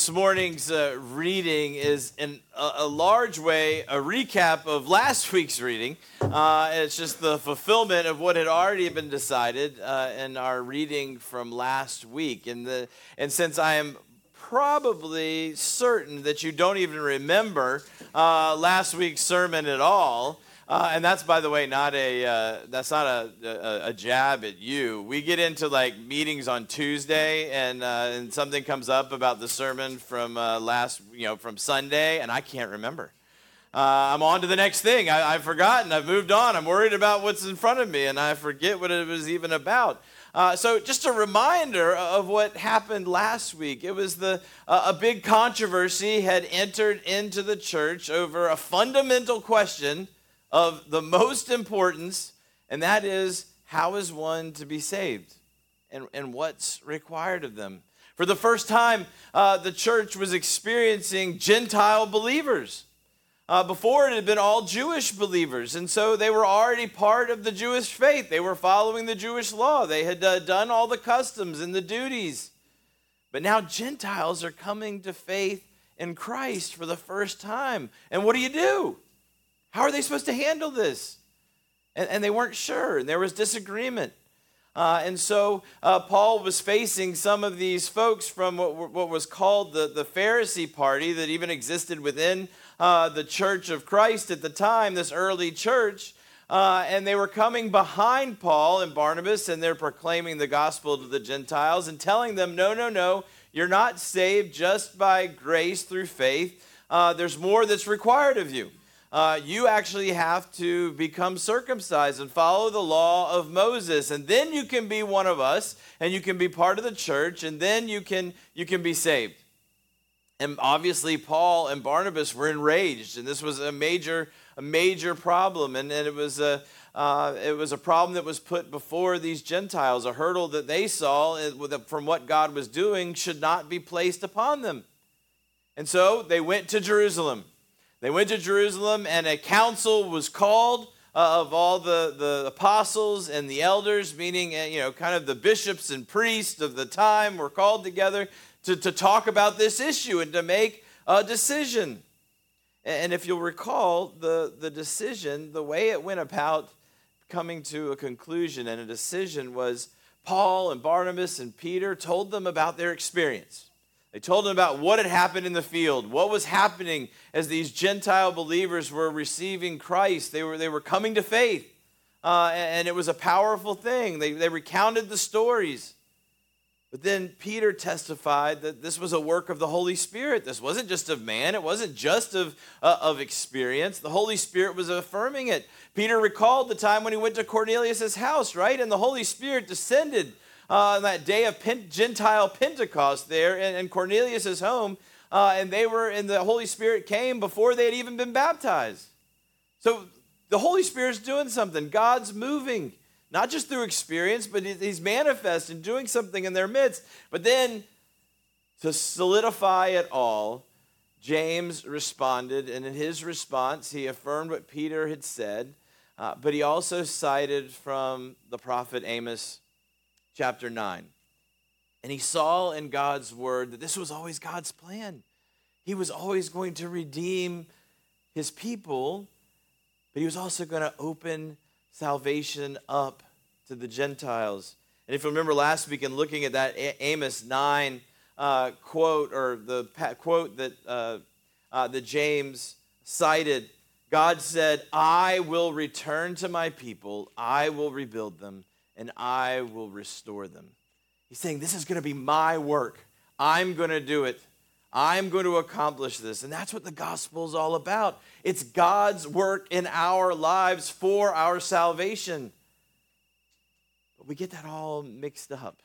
this morning's uh, reading is in a, a, large way a recap of last week's reading. Uh, it's just the fulfillment of what had already been decided uh, in our reading from last week. And, the, and since I am probably certain that you don't even remember uh, last week's sermon at all, uh, and that's, by the way, not a uh, that's not a, a, a, jab at you. We get into like meetings on Tuesday, and uh, and something comes up about the sermon from uh, last, you know, from Sunday, and I can't remember. Uh, I'm on to the next thing. I, have forgotten. I've moved on. I'm worried about what's in front of me, and I forget what it was even about. Uh, so, just a reminder of what happened last week. It was the a big controversy had entered into the church over a fundamental question of the most importance, and that is how is one to be saved and, and what's required of them. For the first time, uh, the church was experiencing Gentile believers. Uh, before it had been all Jewish believers, and so they were already part of the Jewish faith. They were following the Jewish law, they had uh, done all the customs and the duties. But now Gentiles are coming to faith in Christ for the first time. And what do you do? How are they supposed to handle this? And, and they weren't sure, and there was disagreement. Uh, and so uh, Paul was facing some of these folks from what, what, was called the, the Pharisee party that even existed within uh, the church of Christ at the time, this early church. Uh, and they were coming behind Paul and Barnabas, and they're proclaiming the gospel to the Gentiles and telling them, no, no, no, you're not saved just by grace through faith. Uh, there's more that's required of you uh, you actually have to become circumcised and follow the law of Moses. And then you can be one of us and you can be part of the church and then you can, you can be saved. And obviously, Paul and Barnabas were enraged, and this was a major, a major problem. And, and it, was a, uh, it was a problem that was put before these Gentiles, a hurdle that they saw from what God was doing should not be placed upon them. And so they went to Jerusalem. They went to Jerusalem, and a council was called uh, of all the, the apostles and the elders, meaning, uh, you know, kind of the bishops and priests of the time were called together to, to talk about this issue and to make a decision. And if you'll recall, the, the decision, the way it went about coming to a conclusion and a decision was Paul and Barnabas and Peter told them about their experience. They told him about what had happened in the field, what was happening as these Gentile believers were receiving Christ. They were, they were coming to faith, uh, and it was a powerful thing. They, they recounted the stories. But then Peter testified that this was a work of the Holy Spirit. This wasn't just of man, it wasn't just of, uh, of experience. The Holy Spirit was affirming it. Peter recalled the time when he went to Cornelius' house, right? And the Holy Spirit descended uh, on that day of Gentile Pentecost there in, in Cornelius' home. Uh, and they were, and the Holy Spirit came before they had even been baptized. So the Holy Spirit's doing something. God's moving, not just through experience, but He's manifest and doing something in their midst. But then to solidify it all, James responded, and in his response, he affirmed what Peter had said, uh, but he also cited from the prophet Amos chapter 9. And he saw in God's word that this was always God's plan. He was always going to redeem his people, but he was also going to open salvation up to the Gentiles. And if you remember last week in looking at that Amos 9 uh, quote, or the quote that, uh, uh, that James cited, God said, I will return to my people, I will rebuild them, and I will restore them. He's saying, This is going to be my work. I'm going to do it. I'm going to accomplish this. And that's what the gospel is all about. It's God's work in our lives for our salvation. But we get that all mixed up.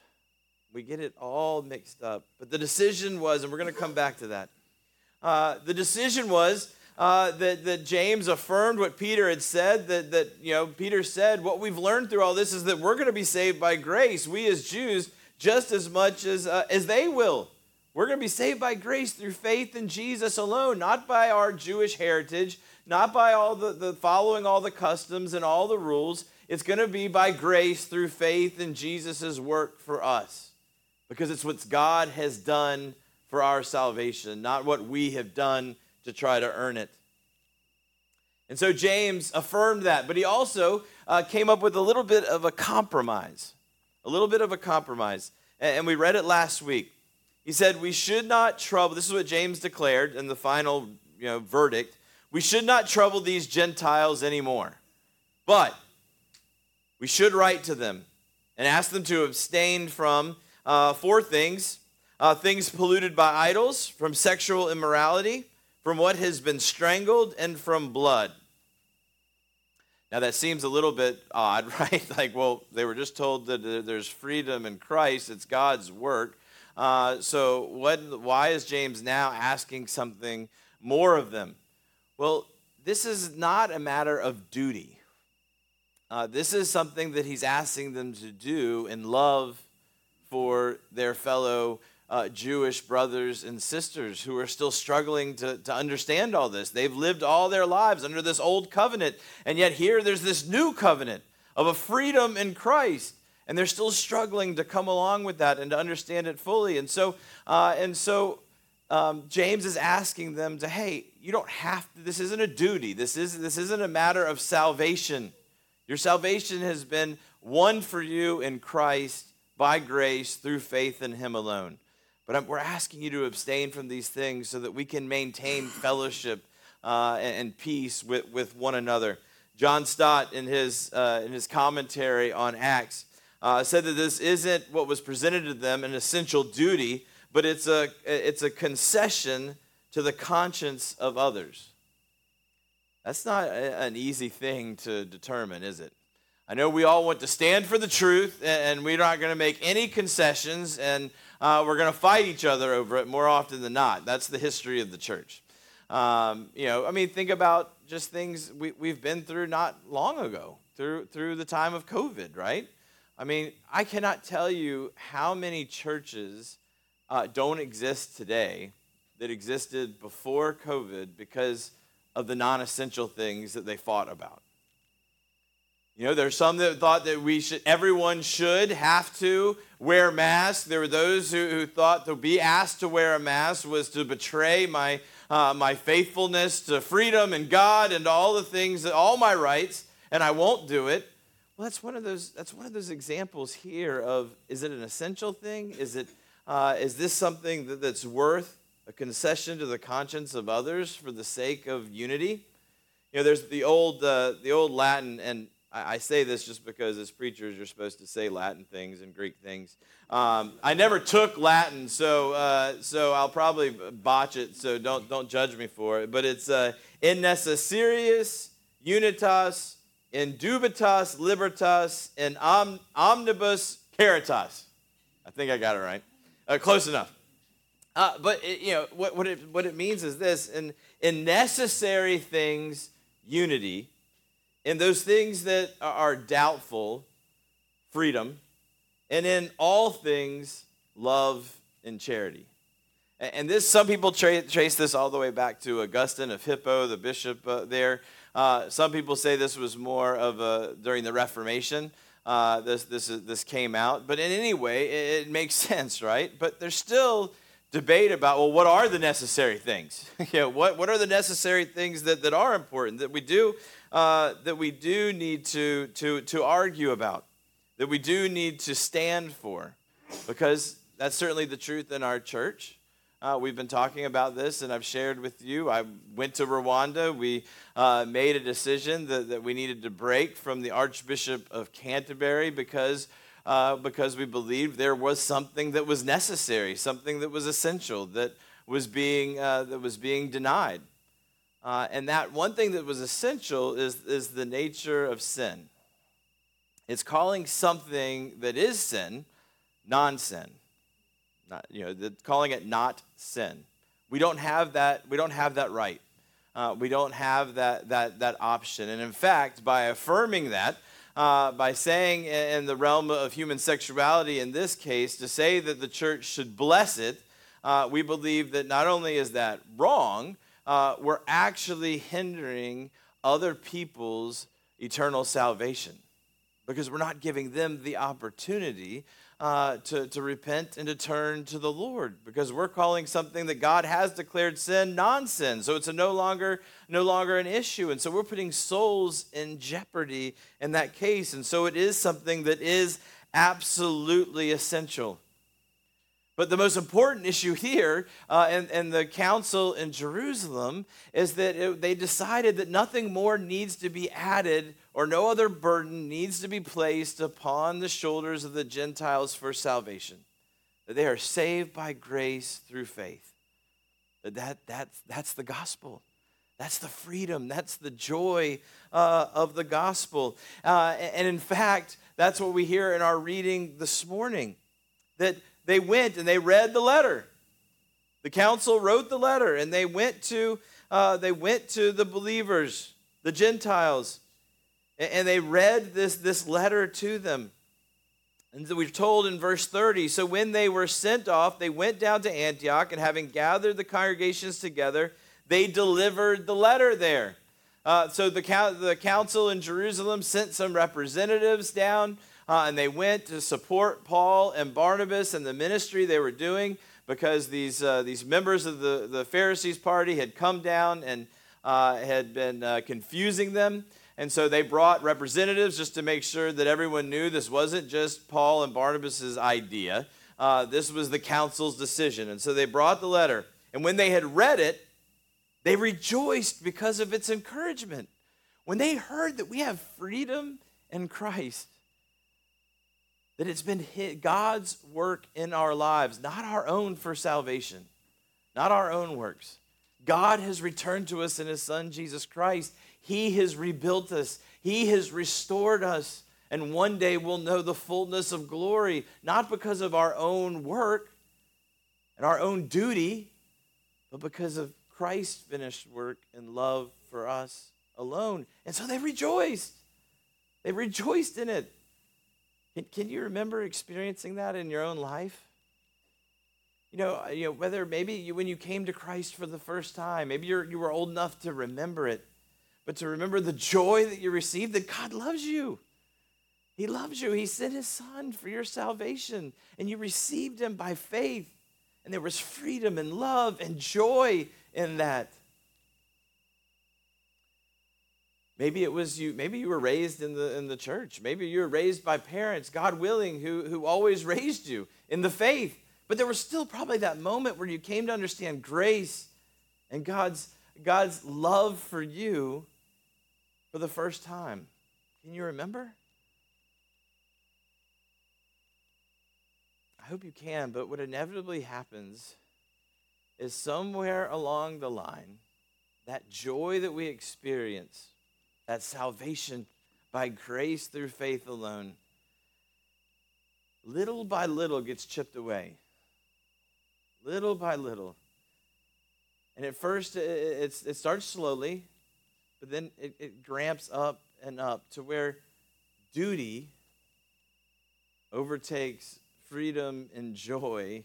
We get it all mixed up. But the decision was, and we're going to come back to that. Uh, the decision was uh, that, that James affirmed what Peter had said, that, that, you know, Peter said, what we've learned through all this is that we're going to be saved by grace, we as Jews, just as much as, uh, as they will. We're going to be saved by grace through faith in Jesus alone, not by our Jewish heritage, not by all the, the following all the customs and all the rules. It's going to be by grace through faith in Jesus' work for us because it's what God has done for our salvation, not what we have done to try to earn it. And so James affirmed that, but he also uh, came up with a little bit of a compromise. A little bit of a compromise. And, we read it last week. He said, We should not trouble, this is what James declared in the final you know, verdict. We should not trouble these Gentiles anymore. But we should write to them and ask them to abstain from uh, four things uh, things polluted by idols, from sexual immorality, from what has been strangled, and from blood. Now, that seems a little bit odd, right? like, well, they were just told that there's freedom in Christ, it's God's work. Uh, so, what, why is James now asking something more of them? Well, this is not a matter of duty. Uh, this is something that he's asking them to do in love for their fellow uh, Jewish brothers and sisters who are still struggling to, to understand all this. They've lived all their lives under this old covenant, and yet here there's this new covenant of a freedom in Christ. And they're still struggling to come along with that and to understand it fully. And so, uh, and so um, James is asking them to, hey, you don't have to, this isn't a duty. This, is, this isn't a matter of salvation. Your salvation has been won for you in Christ by grace through faith in Him alone. But I'm, we're asking you to abstain from these things so that we can maintain fellowship uh, and, and, peace with, with one another. John Stott, in his, uh, in his commentary on Acts, uh, said that this isn't what was presented to them an essential duty, but it's a, it's a concession to the conscience of others. That's not a, an easy thing to determine, is it? I know we all want to stand for the truth, and we're not going to make any concessions, and uh, we're going to fight each other over it more often than not. That's the history of the church. Um, you know, I mean, think about just things we, we've been through not long ago, through, through the time of COVID, right? I mean, I cannot tell you how many churches uh, don't exist today that existed before COVID because of the non essential things that they fought about. You know, there's some that thought that we should, everyone should have to wear masks. There were those who, who thought to be asked to wear a mask was to betray my, uh, my faithfulness to freedom and God and all the things, that, all my rights, and I won't do it. Well, that's one of those. That's one of those examples here of: is it an essential thing? Is it? Uh, is this something that, that's worth a concession to the conscience of others for the sake of unity? You know, there's the old uh, the old Latin, and I, I, say this just because as preachers you're supposed to say Latin things and Greek things. Um, I never took Latin, so uh, so I'll probably botch it. So don't don't judge me for it. But it's uh, in necessarius unitas in dubitas libertas in om, omnibus caritas. I think I got it right. Uh, close enough. Uh, but it, you know what, what, it, what it means is this: in in necessary things, unity in those things that are doubtful, freedom, and in all things, love and charity. And this, some people tra- trace this all the way back to Augustine of Hippo, the bishop uh, there. Uh, some people say this was more of a, during the Reformation. Uh, this, this, this came out. But in any way, it, it makes sense, right? But there's still debate about, well, what are the necessary things? know, what, what are the necessary things that, that are important that we do uh, that we do need to, to, to argue about, that we do need to stand for, because that's certainly the truth in our church. Uh, we've been talking about this, and I've shared with you. I went to Rwanda. We uh, made a decision that, that we needed to break from the Archbishop of Canterbury because, uh, because we believed there was something that was necessary, something that was essential, that was being, uh, that was being denied. Uh, and that one thing that was essential is, is the nature of sin. It's calling something that is sin non sin. Not, you know, the, calling it not sin. We don't have that, we don't have that right. Uh, we don't have that, that, that option. And in fact, by affirming that, uh, by saying in the realm of human sexuality, in this case, to say that the church should bless it, uh, we believe that not only is that wrong, uh, we're actually hindering other people's eternal salvation. Because we're not giving them the opportunity uh, to, to repent and to turn to the Lord because we're calling something that God has declared sin non-sin. So it's no longer no longer an issue. And so we're putting souls in jeopardy in that case. And so it is something that is absolutely essential. But the most important issue here uh, in, in, the council in Jerusalem is that it, they decided that nothing more needs to be added or no other burden needs to be placed upon the shoulders of the Gentiles for salvation. That they are saved by grace through faith. That, that that's, that's the gospel. That's the freedom. That's the joy uh, of the gospel. Uh, and in fact, that's what we hear in our reading this morning. That they went and they read the letter. The council wrote the letter, and they went to uh, they went to the believers, the Gentiles, and they read this this letter to them. And we're told in verse 30 so when they were sent off, they went down to Antioch, and having gathered the congregations together, they delivered the letter there. Uh, so the, the council in Jerusalem sent some representatives down uh, and they went to support Paul and Barnabas and the ministry they were doing because these, uh, these members of the, the Pharisees' party had come down and uh, had been uh, confusing them. And so they brought representatives just to make sure that everyone knew this wasn't just Paul and Barnabas' idea. Uh, this was the council's decision. And so they brought the letter. And when they had read it, they rejoiced because of its encouragement. When they heard that we have freedom in Christ, that it's been God's work in our lives, not our own for salvation, not our own works. God has returned to us in His Son, Jesus Christ. He has rebuilt us, He has restored us. And one day we'll know the fullness of glory, not because of our own work and our own duty, but because of Christ's finished work and love for us alone. And so they rejoiced. They rejoiced in it. Can, you remember experiencing that in your own life? You know, uh, you know whether maybe you, when you came to Christ for the first time, maybe you're, you were old enough to remember it, but to remember the joy that you received that God loves you. He loves you. He sent his son for your salvation, and you received him by faith. And there was freedom and love and joy in that. Maybe it was you, maybe you were raised in the, in the church. Maybe you were raised by parents, God willing, who, who always raised you in the faith. But there was still probably that moment where you came to understand grace and God's, God's love for you for the first time. Can you remember? I hope you can, but what inevitably happens is somewhere along the line, that joy that we experience that salvation by grace through faith alone, little by little gets chipped away. Little by little. And at first, it, it starts slowly, but then it, it gramps up and up to where duty overtakes freedom and joy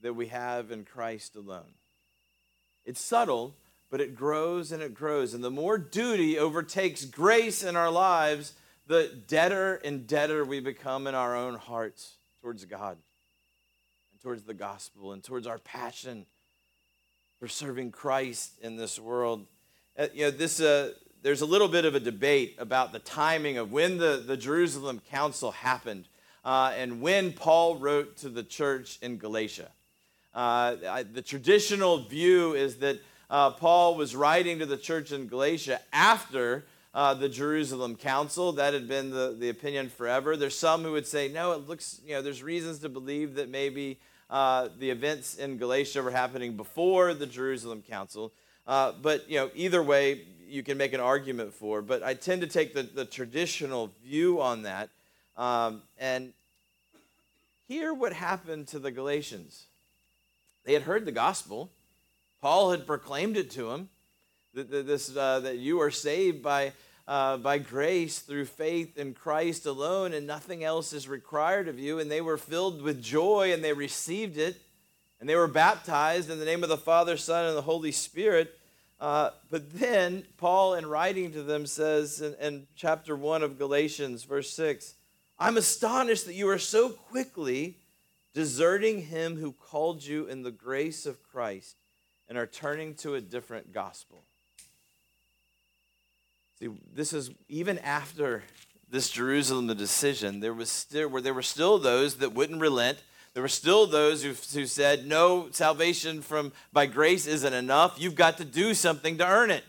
that we have in Christ alone. It's subtle, but it grows and it grows. And the more duty overtakes grace in our lives, the deader and deader we become in our own hearts towards God and towards the gospel and towards our passion for serving Christ in this world. Uh, you know, this, uh, there's a little bit of a debate about the timing of when the, the Jerusalem Council happened uh, and when Paul wrote to the church in Galatia. Uh, I, the traditional view is that uh, Paul was writing to the church in Galatia after the Jerusalem Council. That had been the, the opinion forever. There's some who would say, no, it looks, you know, there's reasons to believe that maybe the events in Galatia were happening before the Jerusalem Council. Uh, but, you know, either way, you can make an argument for. But I tend to take the, the traditional view on that. Um, and hear what happened to the Galatians. They had heard the gospel. Paul had proclaimed it to them that, that this, uh, that you are saved by, uh, by grace through faith in Christ alone, and nothing else is required of you. And they were filled with joy and they received it. And they were baptized in the name of the Father, Son, and the Holy Spirit. Uh, but then Paul, in writing to them, says in, in chapter 1 of Galatians, verse 6, I'm astonished that you are so quickly deserting him who called you in the grace of Christ and are turning to a different gospel. See, this is even after this Jerusalem decision, there was still where there were still those that wouldn't relent. There were still those who, said, No, salvation from by grace isn't enough. You've got to do something to earn it.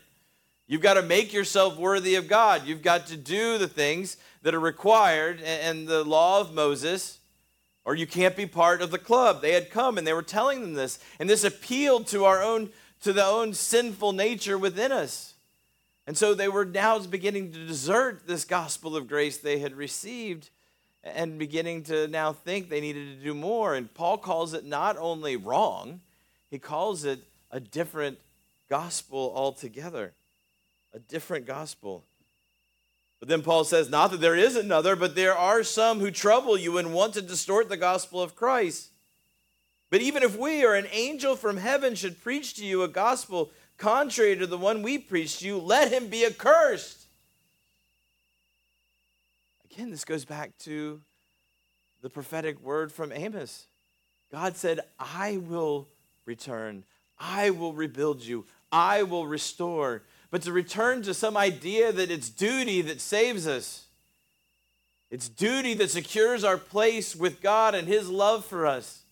You've got to make yourself worthy of God. You've got to do the things that are required in the law of Moses, or you can't be part of the club. They had come and they were telling them this, and this appealed to our own to the own sinful nature within us. And so they were now beginning to desert this gospel of grace they had received and beginning to now think they needed to do more. And Paul calls it not only wrong, he calls it a different gospel altogether. A different gospel. But then Paul says, not that there is another, but there are some who trouble you and want to distort the gospel of Christ. But even if we or an angel from heaven should preach to you a gospel contrary to the one we preach to you, let him be accursed. Again, this goes back to the prophetic word from Amos. God said, I will return, I will rebuild you, I will restore. But to return to some idea that it's duty that saves us, it's duty that secures our place with God and His love for us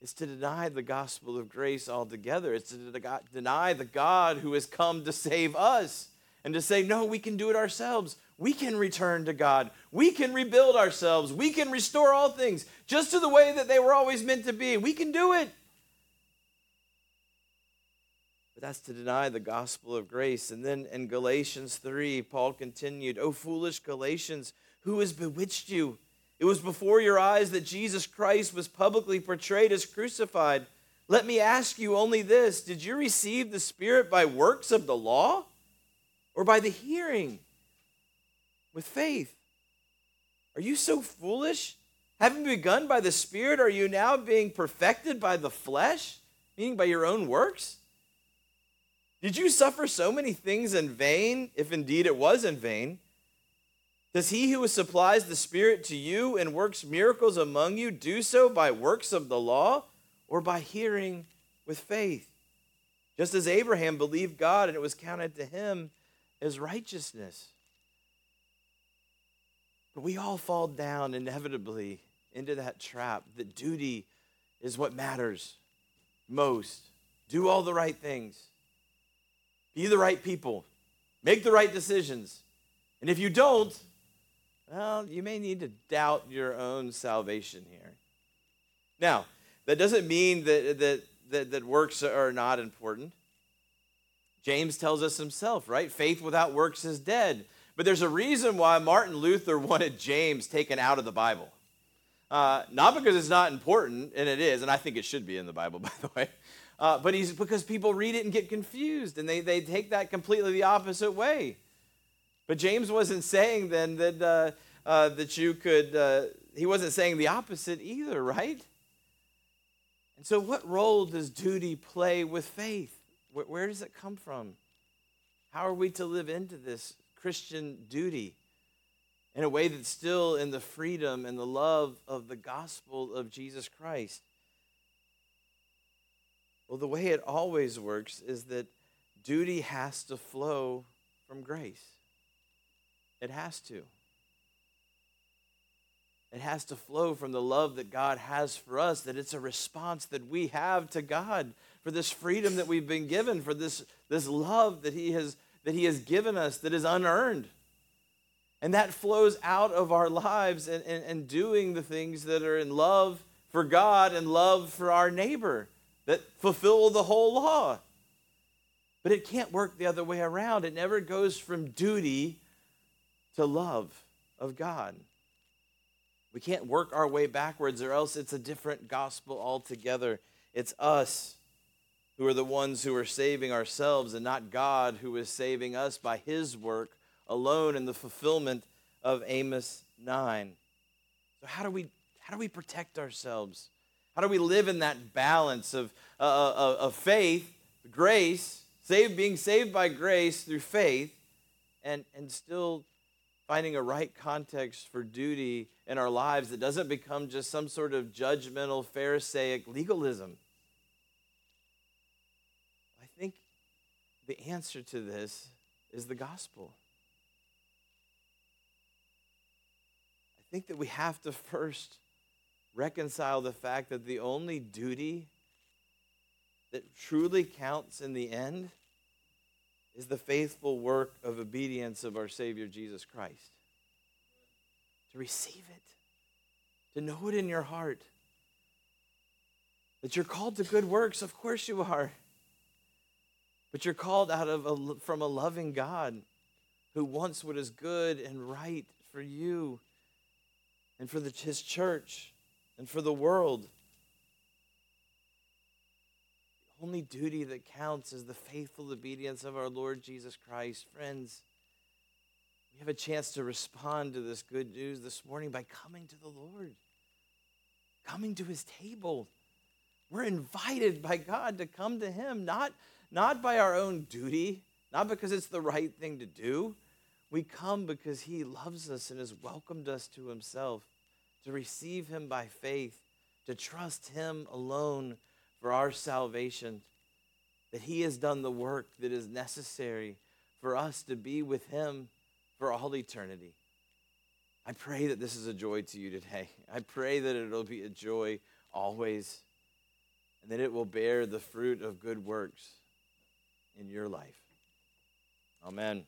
is to deny the gospel of grace altogether. It's to deny the God who has come to save us and to say, no, we can do it ourselves. We can return to God. We can rebuild ourselves. We can restore all things just to the way that they were always meant to be. We can do it. But that's to deny the gospel of grace. And then in Galatians 3, Paul continued, O foolish Galatians, who has bewitched you? It was before your eyes that Jesus Christ was publicly portrayed as crucified. Let me ask you only this Did you receive the Spirit by works of the law or by the hearing with faith? Are you so foolish? Having begun by the Spirit, are you now being perfected by the flesh, meaning by your own works? Did you suffer so many things in vain, if indeed it was in vain? Does he who supplies the Spirit to you and works miracles among you do so by works of the law or by hearing with faith? Just as Abraham believed God and it was counted to him as righteousness. But we all fall down inevitably into that trap that duty is what matters most. Do all the right things, be the right people, make the right decisions. And if you don't, well, you may need to doubt your own salvation here. Now, that doesn't mean that, that, that, that works are not important. James tells us himself, right? Faith without works is dead. But there's a reason why Martin Luther wanted James taken out of the Bible. Uh, not because it's not important, and it is, and I think it should be in the Bible, by the way. Uh, but he's because people read it and get confused, and they, they take that completely the opposite way. But James wasn't saying then that, uh, uh, that you could, uh, he wasn't saying the opposite either, right? And so, what role does duty play with faith? Where, where does it come from? How are we to live into this Christian duty in a way that's still in the freedom and the love of the gospel of Jesus Christ? Well, the way it always works is that duty has to flow from grace. It has to. It has to flow from the love that God has for us, that it's a response that we have to God for this freedom that we've been given, for this, this love that He has that He has given us that is unearned. And that flows out of our lives and, and, and doing the things that are in love for God and love for our neighbor that fulfill the whole law. But it can't work the other way around. It never goes from duty to love of God. We can't work our way backwards, or else it's a different gospel altogether. It's us who are the ones who are saving ourselves, and not God who is saving us by his work alone in the fulfillment of Amos 9. So, how do we, how do we protect ourselves? How do we live in that balance of, uh, uh of faith, grace, saved, being saved by grace through faith, and, and still finding a right context for duty in our lives that doesn't become just some sort of judgmental, Pharisaic legalism. I think the answer to this is the gospel. I think that we have to first reconcile the fact that the only duty that truly counts in the end is the faithful work of obedience of our Savior Jesus Christ. To receive it, to know it in your heart. That you're called to good works, of course you are. But you're called out of a, from a loving God who wants what is good and right for you and for the, his church and for the world. The only duty that counts is the faithful obedience of our Lord Jesus Christ. Friends, we have a chance to respond to this good news this morning by coming to the Lord, coming to his table. We're invited by God to come to him, not, not by our own duty, not because it's the right thing to do. We come because he loves us and has welcomed us to himself, to receive him by faith, to trust him alone for our salvation, that He has done the work that is necessary for us to be with Him for all eternity. I pray that this is a joy to you today. I pray that it'll be a joy always and that it will bear the fruit of good works in your life. Amen.